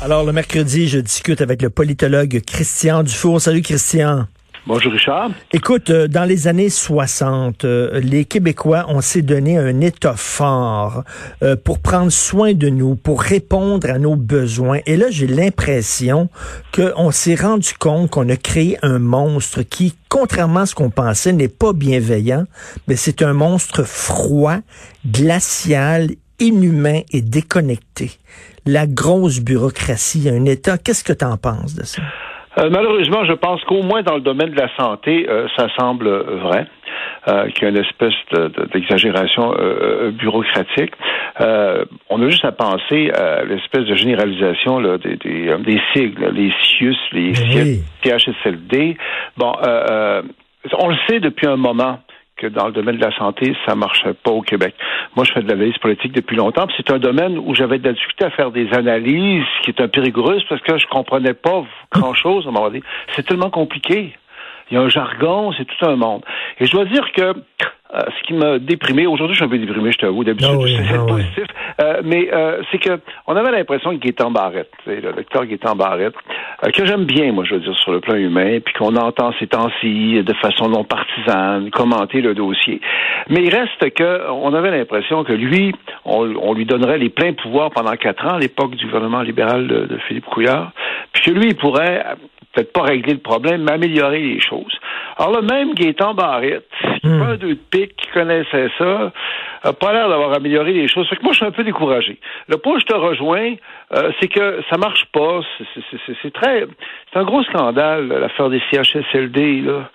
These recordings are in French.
Alors, le mercredi, je discute avec le politologue Christian Dufour. Salut, Christian. Bonjour Richard. Écoute, euh, dans les années 60, euh, les Québécois, on s'est donné un état fort euh, pour prendre soin de nous, pour répondre à nos besoins. Et là, j'ai l'impression qu'on s'est rendu compte qu'on a créé un monstre qui, contrairement à ce qu'on pensait, n'est pas bienveillant, mais c'est un monstre froid, glacial, inhumain et déconnecté. La grosse bureaucratie, un État, qu'est-ce que tu en penses de ça? Euh, malheureusement, je pense qu'au moins dans le domaine de la santé, euh, ça semble vrai. Euh, qu'il y a une espèce d'exagération euh, bureaucratique. on a juste à penser à l'espèce de généralisation là, des, des, des, sigles, les CIUS, les oui. CHSLD. Bon, on le sait depuis un moment que dans le domaine de la santé, ça marchait pas au Québec. Moi, je fais de l'analyse politique depuis longtemps. C'est un domaine où j'avais de la difficulté à faire des analyses qui est un peu rigoureuse parce que je comprenais pas grand-chose à un moment donné. C'est tellement compliqué. Il y a un jargon, c'est tout un monde. Et je dois dire que euh, ce qui m'a déprimé, aujourd'hui je suis un peu déprimé, je t'avoue, d'habitude oh c'est ah positif, euh, mais euh, c'est que on avait l'impression qu'il était en Barrette, le docteur en Barrette, que j'aime bien, moi je veux dire, sur le plan humain, puis qu'on entend ces temps-ci de façon non partisane commenter le dossier. Mais il reste que on avait l'impression que lui, on, lui donnerait les pleins pouvoirs pendant quatre ans à l'époque du gouvernement libéral de, de Philippe Couillard, puis que lui, il pourrait peut-être pas régler le problème, mais améliorer les choses. Alors le même Gaétan Barrette, hmm. pas un deux de pique qui connaissait ça, a pas l'air d'avoir amélioré les choses. Fait que moi, je suis un peu découragé. Le point où je te rejoins, euh, c'est que ça marche pas. C'est très, c'est un gros scandale l'affaire des CHSLD. Là,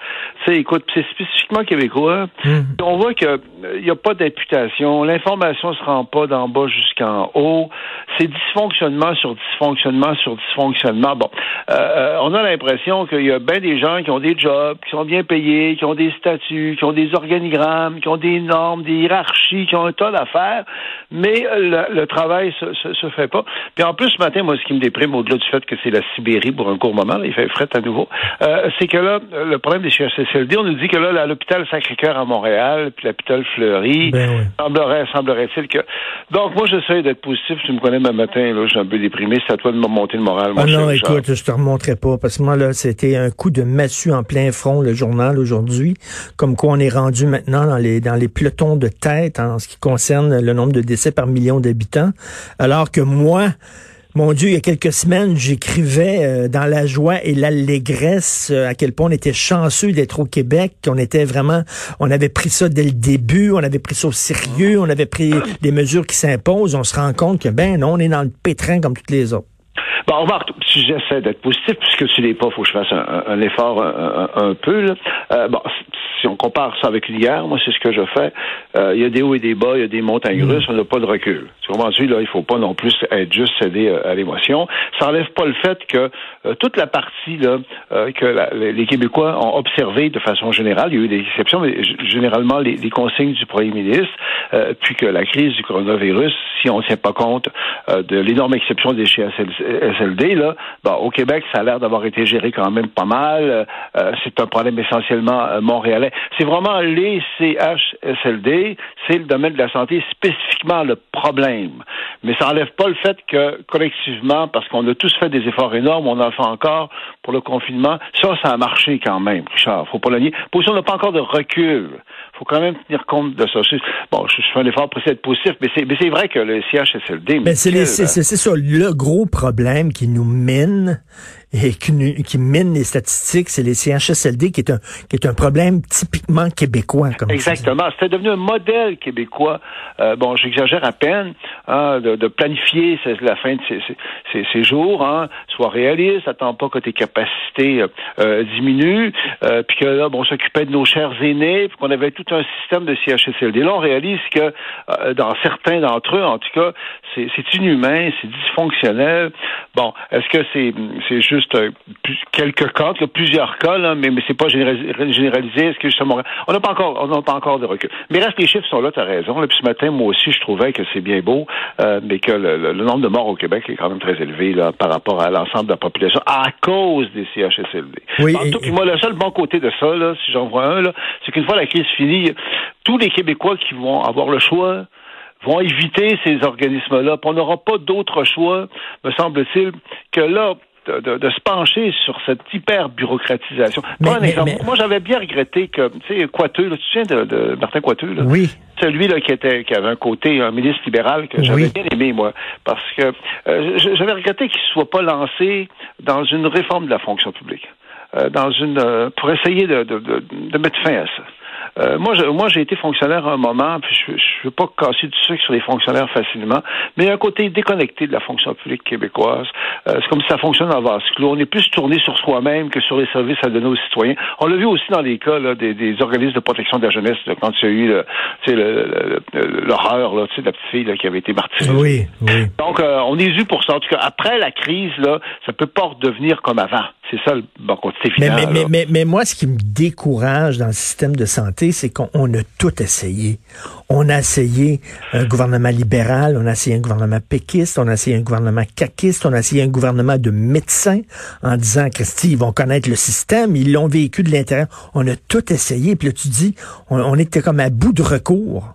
sais, écoute, c'est spécifiquement québécois. Hmm. On voit que il euh, n'y a pas d'imputation, l'information se rend pas d'en bas jusqu'en haut. C'est dysfonctionnement sur dysfonctionnement sur dysfonctionnement. Bon, euh, on a l'impression qu'il y a bien des gens qui ont des jobs, qui sont bien payés, qui ont des statuts, qui ont des organigrammes, qui ont des normes, des hiérarchies, qui ont un tas d'affaires, mais le, travail se, se, fait pas. Puis en plus, ce matin, moi, ce qui me déprime, au-delà du fait que c'est la Sibérie pour un court moment, il fait fret à nouveau, euh, c'est que là, le problème des CHSLD, on nous dit que là, à l'hôpital Sacré-Cœur à Montréal, puis l'hôpital Fleury, ben semblerait, semblerait-il que... Donc, moi, j'essaie d'être positif. Tu me connais ma matin, là, je suis un peu déprimé. C'est à toi de me monter le moral. Ah non, écoute, je te remonterai pas, parce que moi, là, c'était un coup de massue en plein front, le journal, aujourd'hui, comme quoi on est rendu maintenant dans les, dans les pelotons de tête en ce qui concerne le nombre de décès par million d'habitants, alors que moi, mon Dieu, il y a quelques semaines, j'écrivais euh, dans la joie et l'allégresse euh, à quel point on était chanceux d'être au Québec, qu'on était vraiment, on avait pris ça dès le début, on avait pris ça au sérieux, on avait pris des mesures qui s'imposent. On se rend compte que ben non, on est dans le pétrin comme toutes les autres. Bon, si j'essaie d'être positif, puisque tu l'es pas, il faut que je fasse un, effort un, peu. Là. Euh, bon, si on compare ça avec l'hier, moi, c'est ce que je fais. Euh, il y a des hauts et des bas, il y a des montagnes mm. russes, on n'a pas de recul. Tu comprends-tu? Là, il faut pas non plus être juste cédé euh, à l'émotion. Ça enlève pas le fait que euh, toute la partie là, que les Québécois ont observé de façon générale, il y a eu des exceptions, mais généralement les, les consignes du premier ministre, puis que la crise du coronavirus, si on ne tient pas compte de l'énorme exception des CHSLD, là, bon, au Québec, ça a l'air d'avoir été géré quand même pas mal. c'est un problème essentiellement montréalais. C'est vraiment les CHSLD, c'est le domaine de la santé spécifiquement le problème. Mais ça n'enlève pas le fait que collectivement, parce qu'on a tous fait des efforts énormes, on en fait encore pour le confinement, ça, ça a marché quand même, Richard. Faut pas le nier. Position n'a pas encore de recul faut quand même tenir compte de ça. Bon, je, fais un effort pour essayer positif, mais c'est vrai que le CHSLD... Mais c'est ça, le gros problème qui nous mine et qui, qui mine les statistiques, c'est les CHSLD qui est un qui est un problème typiquement québécois. Comme Exactement. C'était devenu un modèle québécois. Euh, bon, j'exagère à peine hein, de, de, planifier la fin de ces, ces, ces jours, hein, soit réaliste, attends pas que tes capacités euh, euh diminuent, euh, puis que là, bon, on s'occupait de nos chers aînés, puis qu'on avait tout un système de CHSLD. Là, on réalise que euh, dans certains d'entre eux, en tout cas, c'est inhumain, c'est dysfonctionnel. Bon, est-ce que c'est c'est juste euh, quelques cas, plusieurs cas, là, mais, mais c'est pas généralisé. Est-ce que justement, on n'a pas encore, on n'a pas encore de recul. Mais reste les chiffres sont là, tu as raison. Là, puis ce matin, moi aussi, je trouvais que c'est bien beau, euh, mais que le, nombre de morts au Québec est quand même très élevé là, par rapport à l'ensemble de la population à cause des CHSLD. Oui, en tout, cas, moi, le seul bon côté de ça, là, si j'en vois un, là, c'est qu'une fois la crise finie, tous les Québécois qui vont avoir le choix vont éviter ces organismes-là. On n'aura pas d'autre choix, me semble-t-il, que là, de, se pencher sur cette hyper bureaucratisation. Moi, j'avais bien regretté que, tu sais, Coiteux, tu te souviens de, Martin Coiteux, là? Oui. Celui là qui était qui avait un côté un ministre libéral que j'avais bien aimé moi parce que euh, j'avais regretté qu'il soit pas lancé dans une réforme de la fonction publique euh, dans une euh, pour essayer de mettre fin à ça. Euh, moi, je, moi, j'ai été fonctionnaire à un moment, puis je ne veux pas casser du sucre sur les fonctionnaires facilement, mais il y a un côté déconnecté de la fonction publique québécoise. Euh, c'est comme si ça fonctionne en vase clos. On est plus tourné sur soi-même que sur les services à donner aux citoyens. On l'a vu aussi dans les cas là, des, des, organismes de protection de la jeunesse, quand il y a eu l'horreur de la petite fille là, qui avait été martyrisée. Oui, oui. Donc, euh, on est dû pour ça. En tout cas, après la crise, là, ça peut pas redevenir comme avant. C'est ça le bon côté final. Mais, mais, mais, mais, moi, ce qui me décourage dans le système de santé, c'est qu'on a tout essayé. On a essayé un gouvernement libéral, on a essayé un gouvernement péquiste, on a essayé un gouvernement caquiste, on a essayé un gouvernement de médecins en disant, Christy, ils vont connaître le système, ils l'ont vécu de l'intérieur. On a tout essayé. Puis là, tu dis, on, était comme à bout de recours.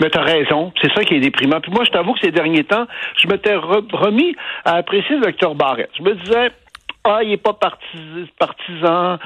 Mais t'as raison, c'est ça qui est déprimant. Puis moi, je t'avoue que ces derniers temps, je m'étais remis à apprécier le docteur Barrett. Je me disais, ah, il est pas partisan,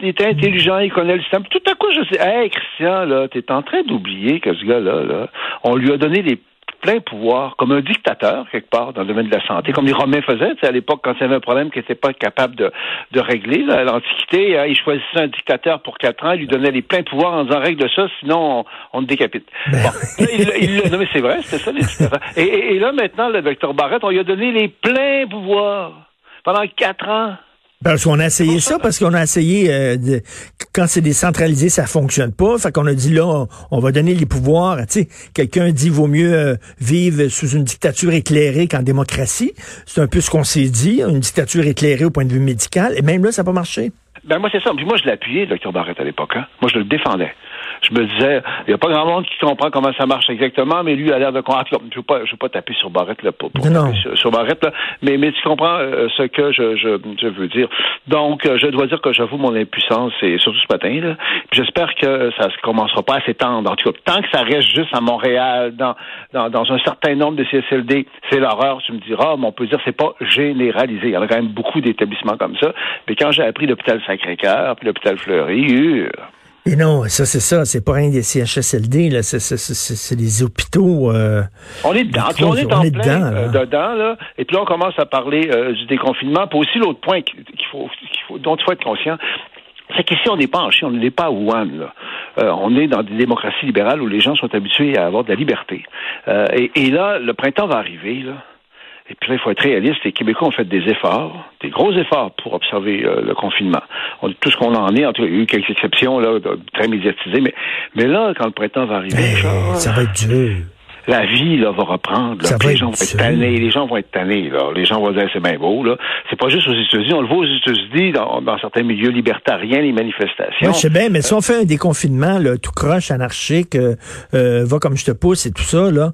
il est intelligent, il connaît le système. Tout à coup, je sais, hey, Christian, là, t'es en train d'oublier que ce gars-là, là, on lui a donné des pleins pouvoirs, comme un dictateur, quelque part, dans le domaine de la santé, comme les Romains faisaient, à l'époque, quand il y avait un problème qu'ils n'étaient pas capables de, de régler, à l'Antiquité, hein, ils choisissaient un dictateur pour quatre ans, ils lui donnaient les pleins pouvoirs en disant règle ça, sinon on, on te décapite. Ben il, non mais c'est vrai, c'était ça les dictateurs. Et, et, là, maintenant, le docteur Barrett, on lui a donné les pleins pouvoirs pendant quatre ans. Parce qu'on a essayé ça, parce qu'on a essayé, euh, de, quand c'est décentralisé, ça fonctionne pas. Fait qu'on a dit là, on, va donner les pouvoirs. Tu sais, quelqu'un dit vaut mieux euh, vivre sous une dictature éclairée qu'en démocratie. C'est un peu ce qu'on s'est dit, une dictature éclairée au point de vue médical. Et même là, ça n'a pas marché. Ben moi, c'est ça. Puis moi, je l'appuyais, le docteur Barrett, à l'époque. Hein. Moi, je le défendais je me disais, il n'y a pas grand monde qui comprend comment ça marche exactement, mais lui a l'air de comprendre. Je ne veux pas, je veux pas taper sur Barrette là, pour, sur, Barrette là, mais mais tu comprends euh, ce que je, je, je, veux dire. Donc, euh, je dois dire que j'avoue mon impuissance, et surtout ce matin là. J'espère que ça ne commencera pas à s'étendre. En tout cas, tant que ça reste juste à Montréal, dans dans, dans un certain nombre de CSLD, c'est l'horreur. Tu me diras, mais on peut dire c'est pas généralisé. Il y en a quand même beaucoup d'établissements comme ça. Mais quand j'ai appris l'hôpital Sacré-Cœur, puis l'hôpital Fleury, et non, ça c'est ça, c'est pas rien des CHSLD, là, c'est des hôpitaux. Euh, on est dedans, on est en plein euh, dedans, là, et puis là on commence à parler euh, du déconfinement. Puis aussi l'autre point qu'il faut, faut, dont il faut être conscient, c'est qu'ici on n'est pas en Chine, on n'est pas à Wuhan. Là. on est dans des démocraties libérales où les gens sont habitués à avoir de la liberté. Et, et, là, le printemps va arriver, là. Et puis là, il faut être réaliste. Les Québécois ont fait des efforts, des gros efforts pour observer euh, le confinement. On, tout ce qu'on en est, en tout cas, il y a eu quelques exceptions là, très médiatisées, mais, mais là, quand le printemps va arriver, ça va être dur la vie là, va reprendre. les gens vont être tannés. Les gens vont être tannés. Là. Les gens vont dire c'est bien beau. Là. C'est pas juste aux États-Unis. On le voit aux États-Unis dans, dans, certains milieux libertariens, les manifestations. je sais bien, mais si on fait un déconfinement là, tout croche, anarchique, euh, euh, va comme je te pousse et tout ça, là,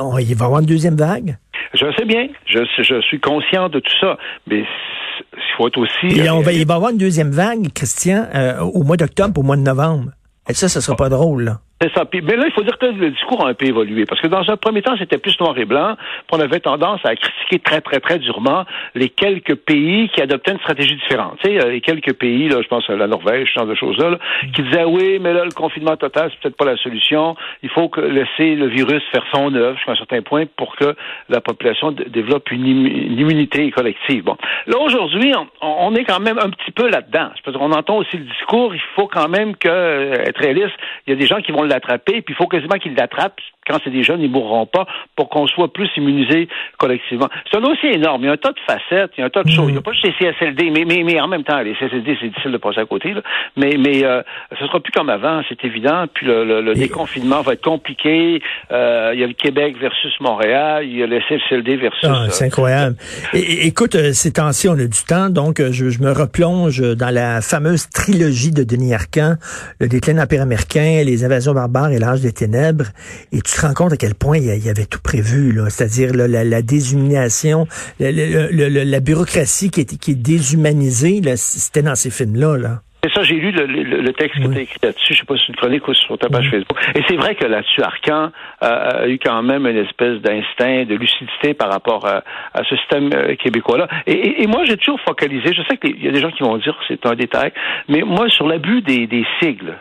on, il va y avoir une deuxième vague? Je sais bien, je, je suis conscient de tout ça, mais il faut être aussi... Et on va, il va y avoir une deuxième vague, Christian, euh, au mois d'octobre, au mois de novembre. Et ça, ce sera pas drôle, là. Mais là, il faut dire que le discours a un peu évolué. Parce que dans un premier temps, c'était plus noir et blanc. on avait tendance à critiquer très, très, très durement les quelques pays qui adoptaient une stratégie différente. Tu sais, euh, les quelques pays, là, je pense à la Norvège, ce genre de choses-là, qui disaient, oui, mais là, le confinement total, c'est peut-être pas la solution. Il faut que laisser le virus faire son œuvre jusqu'à un certain point pour que la population développe une, immunité collective. Bon. Là, aujourd'hui, on, est quand même un petit peu là-dedans. On entend aussi le discours, il faut quand même que, euh, être réaliste, il y a des gens qui vont l'attraper, puis il faut quasiment qu'ils l'attrapent quand c'est des jeunes, ils ne mourront pas pour qu'on soit plus immunisés collectivement. C'est un dossier énorme. Il y a un tas de facettes, il y a un tas de choses. Il n'y a pas juste les CSLD, mais, mais, mais en même temps, les CSLD, c'est difficile de passer à côté. Là. Mais, mais euh, ce sera plus comme avant, c'est évident. Puis le, le, déconfinement va être compliqué. Euh, il y a le Québec versus Montréal, il y a les CSLD versus... Ah, c'est incroyable. écoute, euh, ces temps-ci, on a du temps, donc euh, je, je, me replonge dans la fameuse trilogie de Denis Arcand, le déclin de l'Empire américain, les invasions barbares et l'âge des ténèbres. Et tu te rends compte à quel point il y avait tout prévu, là, c'est-à-dire la, la, déshumanisation, la, la, bureaucratie qui est, qui est déshumanisée, c'était dans ces films-là. Là. ça, j'ai lu le, texte qui était écrit là-dessus. Je sais pas si c'est une chronique ou sur ta page Facebook. Et c'est vrai que là-dessus, Arcan a eu quand même une espèce d'instinct, de lucidité par rapport à, ce système québécois-là. Et, moi, j'ai toujours focalisé. Je sais qu'il y a des gens qui vont dire que c'est un détail, mais moi, sur l'abus des, des sigles.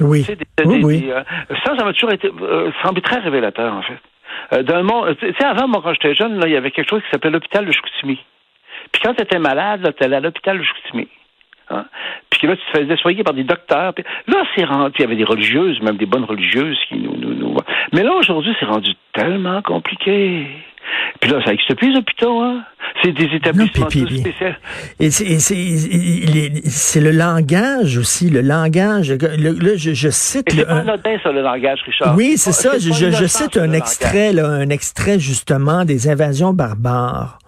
Oui. oui, ça, ça m'a toujours été semblé très révélateur, en fait. Euh, dans le monde, tu sais, avant, moi, quand j'étais jeune, là, il y avait quelque chose qui s'appelait l'hôpital de Chicoutimi. Puis quand tu étais malade, tu allais à l'hôpital de Chicoutimi. Hein? Puis là, tu te faisais soigner par des docteurs. là, c'est rendu. Il y avait des religieuses, même des bonnes religieuses qui nous. nous, nous... Mais là, aujourd'hui, c'est rendu tellement compliqué. Puis là, ça n'existe plus les hôpitaux, hein? C'est des établissements spéciaux. Et c'est le langage aussi, le langage. là, je, je cite. C'est pas anodin, ça, le langage, Richard. Oui, c'est ça. Je, je, cite un extrait, là, un extrait justement des invasions barbares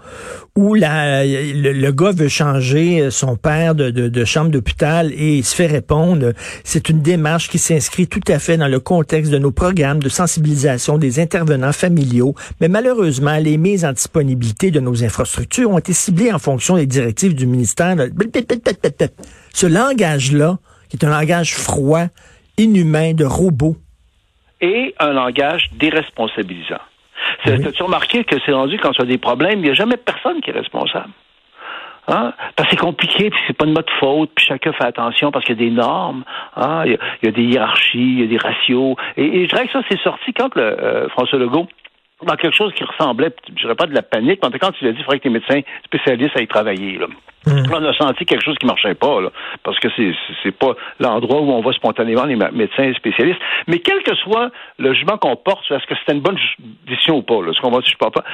où le, gars veut changer son père de chambre d'hôpital et il se fait répondre, c'est une démarche qui s'inscrit tout à fait dans le contexte de nos programmes de sensibilisation des intervenants familiaux, mais malheureusement, les mises en disponibilité de nos infrastructures ont été ciblées en fonction des directives du ministère. Ce langage-là, qui est un langage froid, inhumain, de robot. Et un langage déresponsabilisant. Oui. As-tu remarqué que c'est rendu quand tu as des problèmes, il n'y a jamais personne qui est responsable? Hein? Parce que c'est compliqué, puis c'est pas de mode faute, puis chacun fait attention parce qu'il y a des normes, hein? il, y a, des hiérarchies, il y a des ratios. Et, je dirais que ça, c'est sorti quand le, euh, François Legault dans quelque chose qui ressemblait, je dirais pas de la panique, mais quand tu l'as dit, il faudrait que les médecins spécialistes aillent travailler. Là. Hmm. on a senti quelque chose qui marchait pas, là, parce que c'est c'est pas l'endroit où on va spontanément les médecins spécialistes. Mais quel que soit le jugement qu'on porte, est-ce que c'était une bonne décision ou pas, là, ce qu'on va je pas? Pas.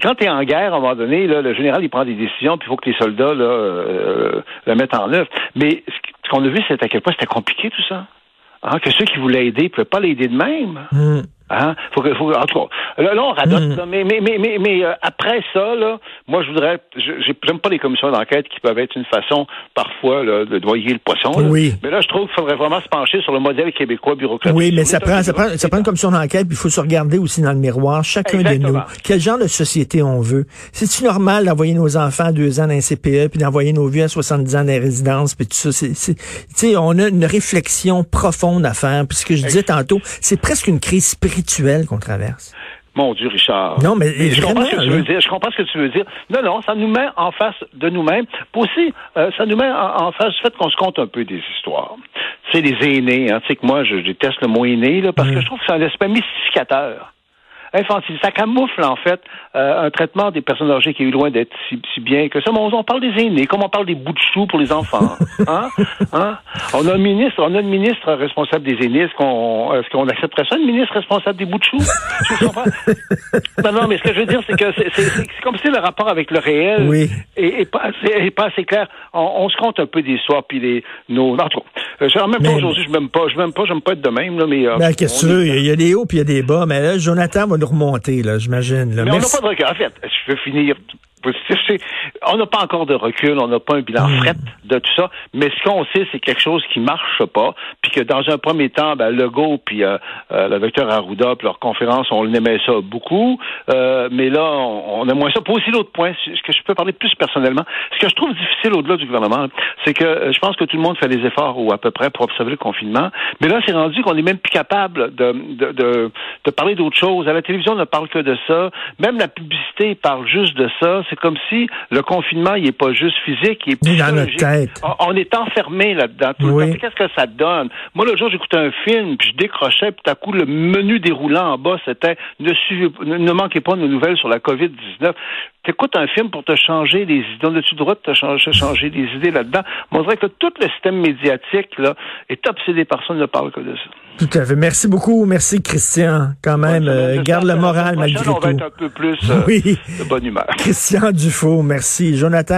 quand tu es en guerre, à un moment donné, là, le général il prend des décisions, puis il faut que les soldats là, euh, le mettent en œuvre. Mais ce qu'on a vu, c'est à quel point c'était compliqué tout ça. Hein, que ceux qui voulaient aider ne pouvaient pas l'aider de même. Hmm. Hein? Faut que, faut, en tout cas, là, on radote, hmm. mais, mais, mais, mais, mais euh, après ça, là, moi, je voudrais, j'aime pas les commissions d'enquête qui peuvent être une façon, parfois, là, de noyer le poisson. Oui. Mais là, je trouve qu'il faudrait vraiment se pencher sur le modèle québécois bureaucratique. Oui, mais ça prend, ça prend, ça prend une commission d'enquête, puis il faut se regarder aussi dans le miroir, chacun de nous. Quel genre de société on veut? C'est-tu normal d'envoyer nos enfants à deux ans dans un CPE, puis d'envoyer nos vieux à 70 ans dans les résidences, puis tout ça? Tu sais, on a une réflexion profonde à faire. Puis ce que je disais tantôt, c'est presque une crise spirituelle qu'on traverse. Mon Dieu, Richard. Non, mais, je comprends ce que tu veux dire. Je comprends ce que tu veux dire. Non, non, ça nous met en face de nous-mêmes. aussi, euh, ça nous met en, face du fait qu'on se compte un peu des histoires. Tu sais, les aînés, hein, tu sais que moi, je déteste le mot aîné, là, parce que mm. je trouve que c'est un aspect mystificateur infantile. Ça camoufle, en fait, euh, un traitement des personnes âgées qui est loin d'être si, bien que ça. Mais on, parle des aînés, comme on parle des bouts de choux pour les enfants. Hein? hein? On a un ministre, on a une ministre responsable des aînés. Est-ce qu'on est qu'on accepterait ça, une ministre responsable des bouts de choux? non, non, mais ce que je veux dire, c'est que c'est comme si le rapport avec le réel oui. est, pas assez, pas assez clair. On, se compte un peu des histoires, puis les, nos... En tout cas, euh, en même temps, aujourd'hui, je m'aime pas, je m'aime pas, j'aime pas être de même, là, mais... Euh, ben, qu'est-ce que tu veux? Il y a des hauts, puis il y a des bas, mais là, Jonathan va remonter, là, j'imagine. Mais on n'a pas de regret. En fait, je veux finir on n'a pas encore de recul, on n'a pas un bilan hmm. fret de tout ça, mais ce qu'on sait, c'est quelque chose qui marche pas, puis que dans un premier temps, ben, Legault puis euh, euh, le docteur Arruda, puis leur conférence, on aimait ça beaucoup, euh, mais là, on, a moins ça. Pour aussi l'autre point, ce que je peux parler plus personnellement, ce que je trouve difficile au-delà du gouvernement, c'est que je pense que tout le monde fait des efforts, ou à peu près, pour observer le confinement, mais là, c'est rendu qu'on est même plus capable de, de, de, de parler d'autre chose. À la télévision, on ne parle que de ça. Même la publicité parle juste de ça. C'est comme si le confinement, il n'est pas juste physique, il est psychologique. Dans notre tête. On, est enfermé là-dedans. Qu'est-ce que ça donne? Moi, le jour, j'écoutais un film, puis je décrochais, puis tout à coup, le menu déroulant en bas, c'était ne, ne, manquez pas de nouvelles sur la COVID-19 écoutes un film pour te changer les idées. On a-tu le droit de te changer, changer les idées là-dedans? On dirait que tout le système médiatique là, est obsédé par ça, ne parle que de ça. Tout à fait. Merci beaucoup. Merci, Christian. Quand même, euh, garde le moral malgré tout. On va être un peu plus euh, de bonne humeur. Christian Dufault, merci. Jonathan.